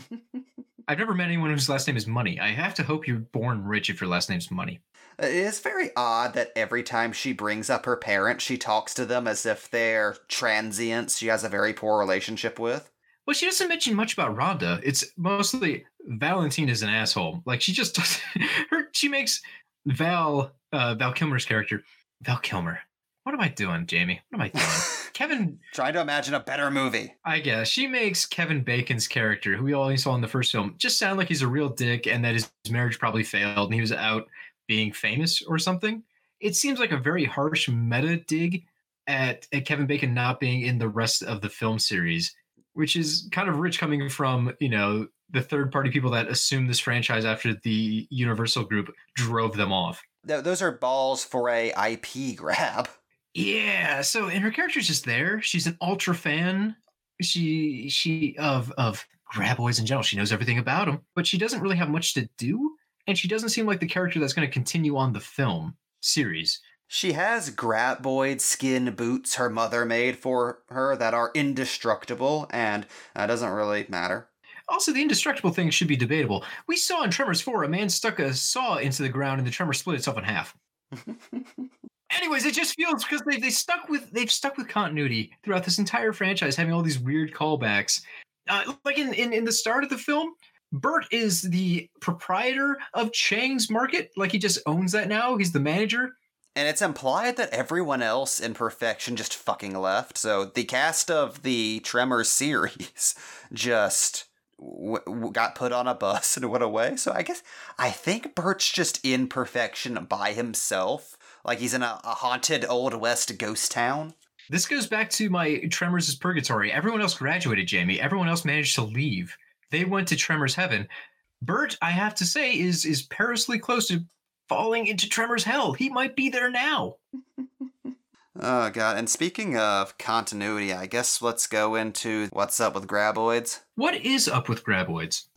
I've never met anyone whose last name is Money. I have to hope you're born rich if your last name's Money. It is very odd that every time she brings up her parents, she talks to them as if they're transients she has a very poor relationship with. Well, she doesn't mention much about Rhonda. It's mostly Valentine is an asshole. Like she just does her. She makes Val uh, Val Kilmer's character Val Kilmer. What am I doing, Jamie? What am I doing? Kevin. Trying to imagine a better movie. I guess she makes Kevin Bacon's character, who we only saw in the first film, just sound like he's a real dick and that his marriage probably failed and he was out being famous or something. It seems like a very harsh meta dig at, at Kevin Bacon not being in the rest of the film series, which is kind of rich coming from, you know, the third party people that assumed this franchise after the Universal group drove them off. Those are balls for a IP grab. Yeah, so and her character's just there. She's an ultra fan. She she of of graboids in general. She knows everything about them, but she doesn't really have much to do and she doesn't seem like the character that's going to continue on the film series. She has graboid skin boots her mother made for her that are indestructible, and that doesn't really matter. Also, the indestructible thing should be debatable. We saw in Tremors 4 a man stuck a saw into the ground and the tremor split itself in half. Anyways, it just feels because they they stuck with they've stuck with continuity throughout this entire franchise, having all these weird callbacks. Uh, like in, in in the start of the film, Burt is the proprietor of Chang's Market. Like he just owns that now. He's the manager. And it's implied that everyone else in Perfection just fucking left. So the cast of the Tremors series just w- w- got put on a bus and went away. So I guess I think Burt's just in Perfection by himself. Like he's in a, a haunted old west ghost town. This goes back to my Tremors' is Purgatory. Everyone else graduated, Jamie. Everyone else managed to leave. They went to Tremors Heaven. Burt, I have to say, is is perilously close to falling into Tremors Hell. He might be there now. oh god! And speaking of continuity, I guess let's go into what's up with graboids. What is up with graboids?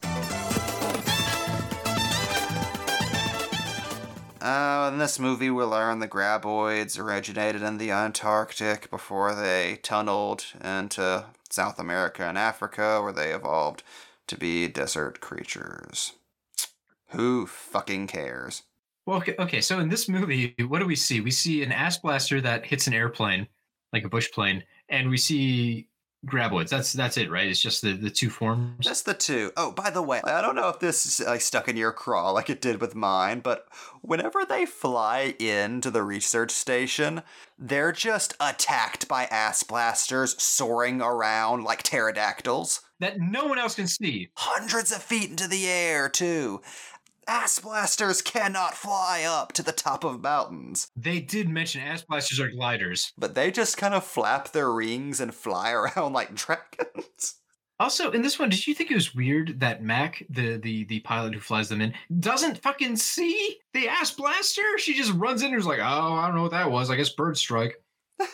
Uh, in this movie, we learn the graboids originated in the Antarctic before they tunneled into South America and Africa, where they evolved to be desert creatures. Who fucking cares? Well, okay, okay, so in this movie, what do we see? We see an ass blaster that hits an airplane, like a bush plane, and we see graboids. That's that's it, right? It's just the, the two forms. Just the two. Oh, by the way, I don't know if this is like stuck in your craw like it did with mine, but whenever they fly into the research station, they're just attacked by ass blasters soaring around like pterodactyls that no one else can see. Hundreds of feet into the air, too. Ass blasters cannot fly up to the top of mountains. They did mention ass blasters are gliders. But they just kind of flap their wings and fly around like dragons. Also, in this one, did you think it was weird that Mac, the the the pilot who flies them in, doesn't fucking see the ass blaster? She just runs in and is like, "Oh, I don't know what that was. I guess bird strike."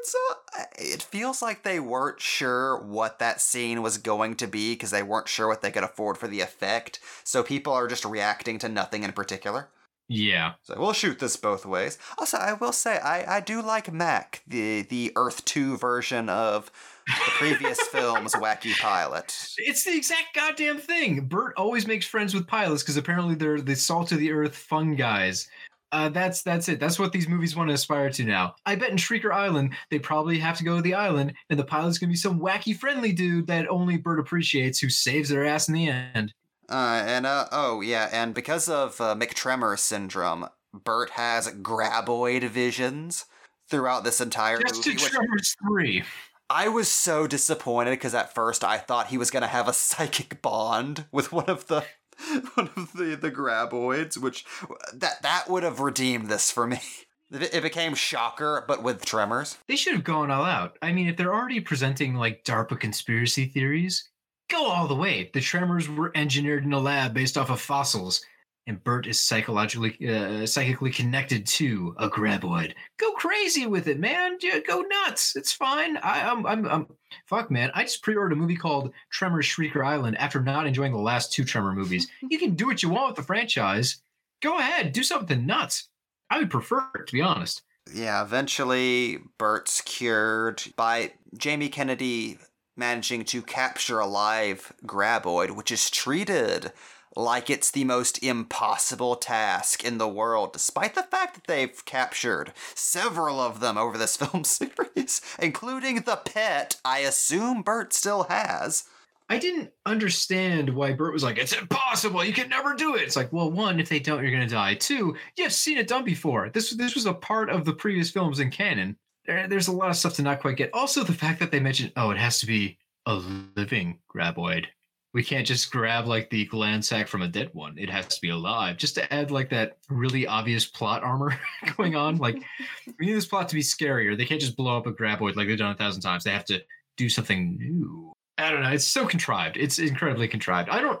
it's uh, it feels like they weren't sure what that scene was going to be because they weren't sure what they could afford for the effect. So people are just reacting to nothing in particular. Yeah. So we'll shoot this both ways. Also, I will say I, I do like Mac, the the Earth Two version of the previous film's wacky pilot. It's the exact goddamn thing. Burt always makes friends with pilots because apparently they're the salt of the earth fun guys. Uh, that's that's it. That's what these movies want to aspire to now. I bet in Shrieker Island they probably have to go to the island, and the pilot's gonna be some wacky friendly dude that only Burt appreciates, who saves their ass in the end. Uh, and uh, oh yeah, and because of uh, McTremor syndrome, Burt has graboid visions throughout this entire Just movie. which Tremors three. I was so disappointed because at first I thought he was gonna have a psychic bond with one of the one of the the graboids, which that that would have redeemed this for me. It became Shocker, but with tremors. They should have gone all out. I mean, if they're already presenting like DARPA conspiracy theories, go all the way. The tremors were engineered in a lab based off of fossils, and Burt is psychologically, uh, psychically connected to a graboid. Go crazy with it, man. Go nuts. It's fine. I, I'm, I'm, I'm, fuck, man. I just pre-ordered a movie called Tremor Shrieker Island after not enjoying the last two Tremor movies. you can do what you want with the franchise. Go ahead, do something nuts. I would prefer it, to be honest. Yeah, eventually Burt's cured by Jamie Kennedy managing to capture a live graboid, which is treated like it's the most impossible task in the world, despite the fact that they've captured several of them over this film series, including the pet I assume Burt still has. I didn't understand why Burt was like, it's impossible. You can never do it. It's like, well, one, if they don't, you're going to die. Two, you've seen it done before. This, this was a part of the previous films in canon. There, there's a lot of stuff to not quite get. Also, the fact that they mentioned, oh, it has to be a living graboid. We can't just grab like the gland sac from a dead one. It has to be alive. Just to add like that really obvious plot armor going on. Like, we need this plot to be scarier. They can't just blow up a graboid like they've done a thousand times. They have to do something new. I don't know. It's so contrived. It's incredibly contrived. I don't.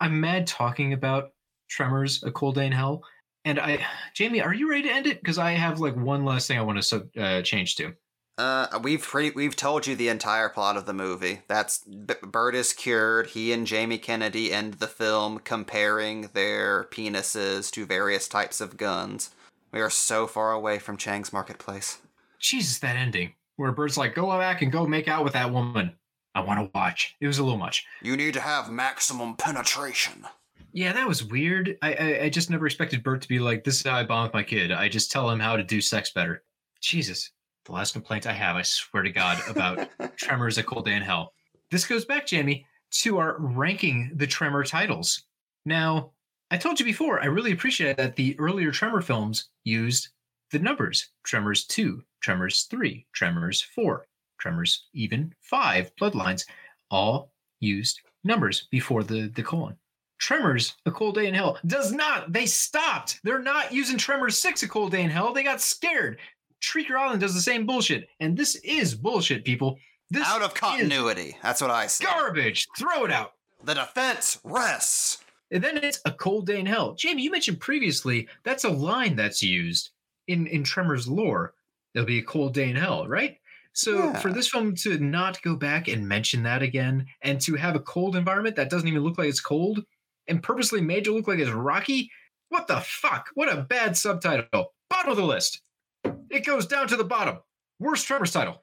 I'm mad talking about Tremors: A Cold Day in Hell, and I, Jamie, are you ready to end it? Because I have like one last thing I want to sub, uh, change to. Uh, we've pre- we've told you the entire plot of the movie. That's B- Burt is cured. He and Jamie Kennedy end the film comparing their penises to various types of guns. We are so far away from Chang's Marketplace. Jesus, that ending where Burt's like, "Go back and go make out with that woman." I want to watch. It was a little much. You need to have maximum penetration. Yeah, that was weird. I, I I just never expected Burt to be like, "This is how I bond with my kid. I just tell him how to do sex better." Jesus, the last complaint I have, I swear to God, about Tremors: A Cold Day in Hell. This goes back, Jamie, to our ranking the Tremor titles. Now, I told you before, I really appreciate that the earlier Tremor films used the numbers: Tremors two, Tremors three, Tremors four, Tremors even five, Bloodlines, all used numbers before the the colon. Tremors, A Cold Day in Hell does not. They stopped. They're not using Tremors 6, A Cold Day in Hell. They got scared. Shrieker Island does the same bullshit. And this is bullshit, people. This Out of continuity. That's what I say. garbage. Throw it out. The defense rests. And then it's A Cold Day in Hell. Jamie, you mentioned previously that's a line that's used in, in Tremors lore. There'll be a cold day in hell, right? So Yeah. for this film to not go back and mention that again, and to have a cold environment that doesn't even look like it's cold, and purposely made to look like it's rocky, what the fuck? What a bad subtitle. Bottom of the list. It goes down to the bottom. Worst Tremors title.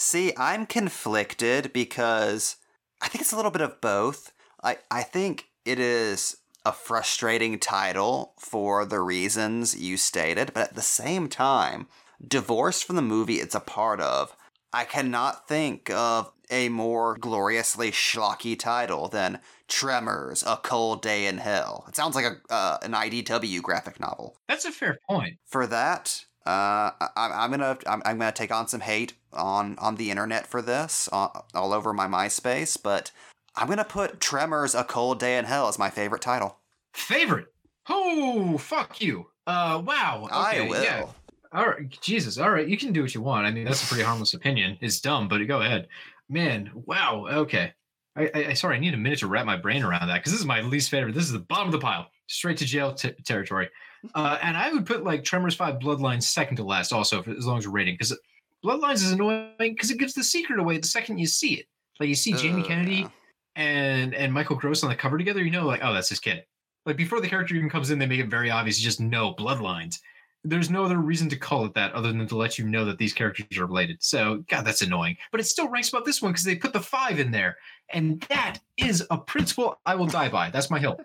See, I'm conflicted because I think it's a little bit of both. I, I think it is a frustrating title for the reasons you stated, but at the same time, divorced from the movie it's a part of, I cannot think of a more gloriously schlocky title than Tremors: A Cold Day in Hell. It sounds like a uh, an IDW graphic novel That's a fair point. for that. Uh, I, I'm gonna I'm, I'm gonna take on some hate on on the internet for this, uh, all over my MySpace, but I'm gonna put Tremors: A Cold Day in Hell as my favorite title. Favorite. Oh, fuck you. Uh, wow. I will. Yeah. All right, Jesus. All right, you can do what you want. I mean, that's a pretty harmless opinion. It's dumb, but go ahead. Man, wow. Okay. I, I, I sorry. I need a minute to wrap my brain around that because this is my least favorite. This is the bottom of the pile, straight to jail t- territory. Uh, and I would put like Tremors Five Bloodlines second to last, also for, as long as we're rating, because Bloodlines is annoying because it gives the secret away the second you see it. Like you see Jamie Uh, Kennedy and and Michael Gross on the cover together, you know, like oh, that's his kid. Like before the character even comes in, they make it very obvious. You just know bloodlines. There's no other reason to call it that other than to let you know that these characters are related. So, God, that's annoying. But it still ranks above this one because they put the five in there, and that is a principle I will die by. That's my hill.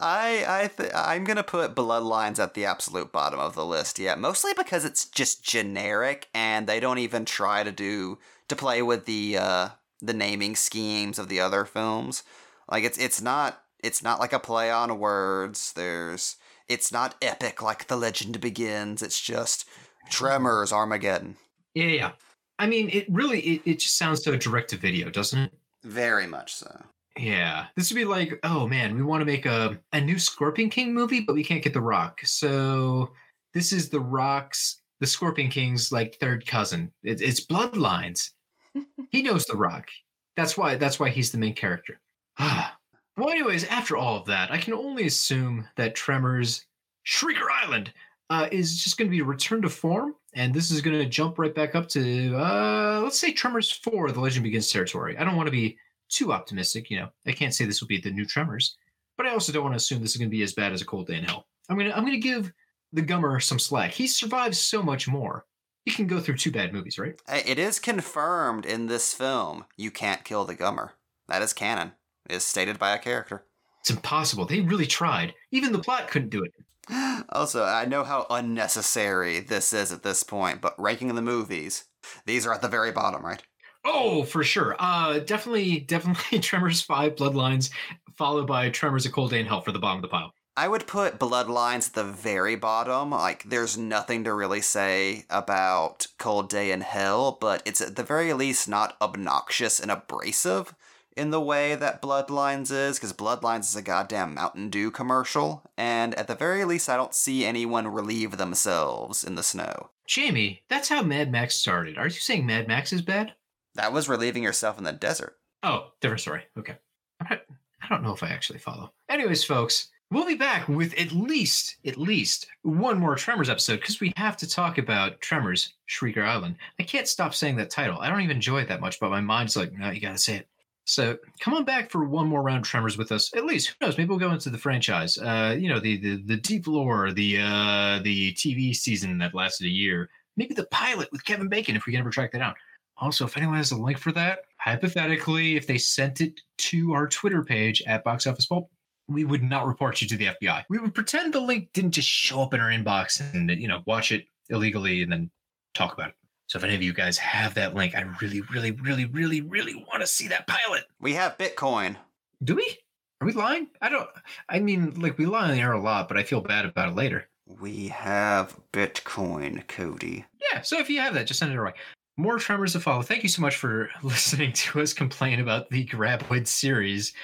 I I th- I'm gonna put Bloodlines at the absolute bottom of the list. Yeah, mostly because it's just generic and they don't even try to do to play with the uh, the naming schemes of the other films. Like it's it's not it's not like a play on words. There's it's not epic like The Legend Begins. It's just Tremors Armageddon. Yeah, yeah. I mean, it really it, it just sounds so direct to video, doesn't it? Very much so. Yeah, this would be like, oh man, we want to make a a new Scorpion King movie, but we can't get The Rock. So this is The Rock's, the Scorpion King's like third cousin. It, it's bloodlines. he knows The Rock. That's why. That's why he's the main character. Ah. well, anyways, after all of that, I can only assume that Tremors, Shrieker Island, uh, is just going to be return to form, and this is going to jump right back up to uh, let's say Tremors Four: The Legend Begins territory. I don't want to be too optimistic. You know, I can't say this will be the new Tremors, but I also don't want to assume this is going to be as bad as A Cold Day in Hell. I'm gonna I'm gonna give the Gummer some slack. He survives so much more. He can go through two bad movies, right? It is confirmed in this film you can't kill the Gummer. That is canon. It is stated by a character. It's impossible. They really tried. Even the plot couldn't do it. Also, I know how unnecessary this is at this point, but ranking the movies, these are at the very bottom, right? Oh, for sure. Uh, definitely, definitely Tremors 5 Bloodlines, followed by Tremors A Cold Day in Hell for the bottom of the pile. I would put Bloodlines at the very bottom. Like, there's nothing to really say about Cold Day in Hell, but it's at the very least not obnoxious and abrasive in the way that Bloodlines is, because Bloodlines is a goddamn Mountain Dew commercial, and at the very least, I don't see anyone relieve themselves in the snow. Jamie, that's how Mad Max started. Are you saying Mad Max is bad? That was relieving yourself in the desert. Oh, different story. Okay. I don't know if I actually follow. Anyways, folks, we'll be back with at least, at least one more Tremors episode because we have to talk about Tremors, Shrieker Island. I can't stop saying that title. I don't even enjoy it that much, but my mind's like, no, you gotta say it. So come on back for one more round of Tremors with us. At least, who knows? Maybe we'll go into the franchise. Uh, you know, the the the deep lore, the uh the TV season that lasted a year. Maybe the pilot with Kevin Bacon, if we can ever track that out. Also, if anyone has a link for that, hypothetically, if they sent it to our Twitter page at Box Office Pulp, we would not report you to the FBI. We would pretend the link didn't just show up in our inbox and you know watch it illegally and then talk about it. So if any of you guys have that link, I really, really, really, really, really want to see that pilot. We have Bitcoin. Do we? Are we lying? I don't. I mean, like we lie on the air a lot, but I feel bad about it later. We have Bitcoin, Cody. Yeah. So if you have that, just send it our way. More tremors to follow. Thank you so much for listening to us complain about the Graboid series.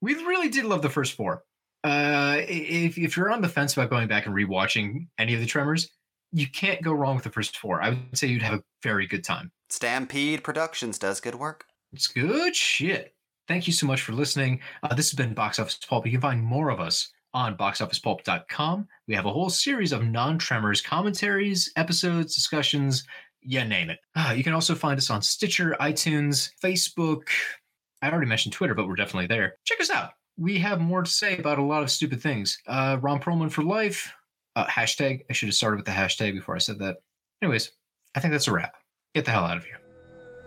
We really did love the first four. Uh, if if you're on the fence about going back and rewatching any of the Tremors, you can't go wrong with the first four. I would say you'd have a very good time. Stampede Productions does good work. It's good shit. Thank you so much for listening. Uh, this has been Box Office Pulp. You can find more of us on boxofficepulp.com. We have a whole series of non tremors commentaries, episodes, discussions, you name it. Uh, you can also find us on Stitcher, iTunes, Facebook. I already mentioned Twitter, but we're definitely there. Check us out. We have more to say about a lot of stupid things. Uh, Ron Perlman for life. Uh, hashtag. I should have started with the hashtag before I said that. Anyways, I think that's a wrap. Get the hell out of here.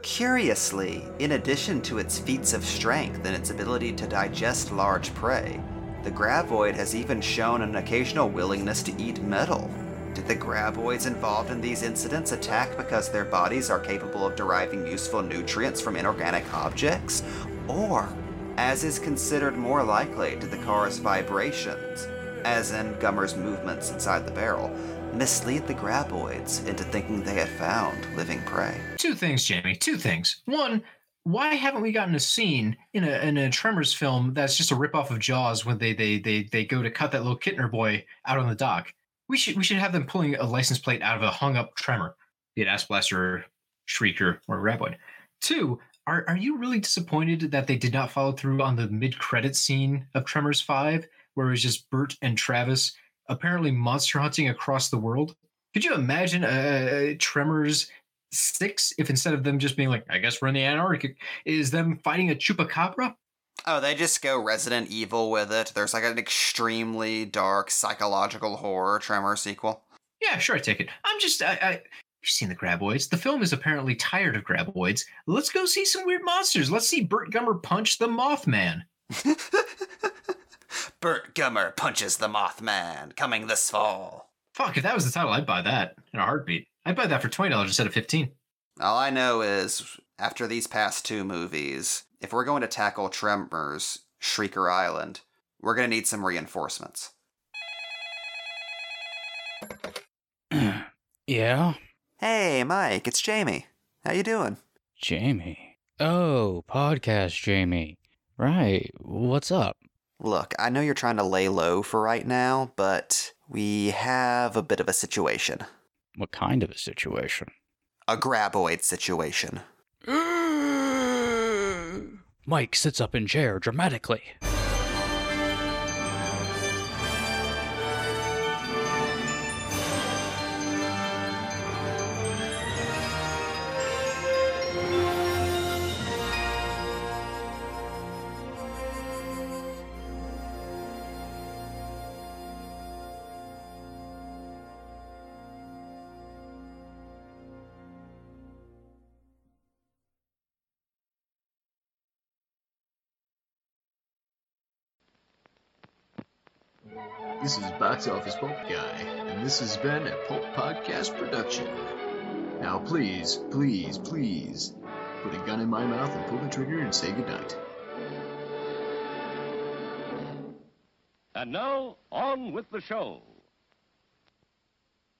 Curiously, in addition to its feats of strength and its ability to digest large prey, the graboid has even shown an occasional willingness to eat metal. Did the graboids involved in these incidents attack because their bodies are capable of deriving useful nutrients from inorganic objects? Or, as is considered more likely, did the car's vibrations, as in Gummer's movements inside the barrel, mislead the graboids into thinking they had found living prey? Two things, Jamie. Two things. One, why haven't we gotten a scene in a in a Tremors film that's just a ripoff of Jaws when they they they they go to cut that little Kintner boy out on the dock? We should we should have them pulling a license plate out of a hung up Tremor, be it Ass Blaster, Shrieker, or Graboid. Two, are are you really disappointed that they did not follow through on the mid credit scene of Tremors Five, where it was just Burt and Travis apparently monster hunting across the world? Could you imagine a, Tremors six if instead of them just being like, I guess we're in the Antarctic, is them fighting a chupacabra? Oh, they just go Resident Evil with it. There's like an extremely dark psychological horror Tremor sequel. Yeah, sure, I take it. I'm just, I, I you've seen the Graboids. The film is apparently tired of Graboids. Let's go see some weird monsters. Let's see Burt Gummer punch the Mothman. Burt Gummer punches the Mothman, coming this fall. Fuck, if that was the title, I'd buy that in a heartbeat. I'd buy that for twenty dollars instead of fifteen. All I know is, after these past two movies, if we're going to tackle Tremors, Shrieker Island, we're going to need some reinforcements. Yeah, Hey, Mike, it's Jamie. How you doing? Jamie. Oh, podcast Jamie. Right. What's up? Look, I know you're trying to lay low for right now, but we have a bit of a situation. What kind of a situation? A graboid situation. Mike sits up in chair dramatically. This is Box Office Pulp Guy, and this has been a Pulp Podcast production. Now, please, please, please, put a gun in my mouth and pull the trigger and say goodnight. And now, on with the show.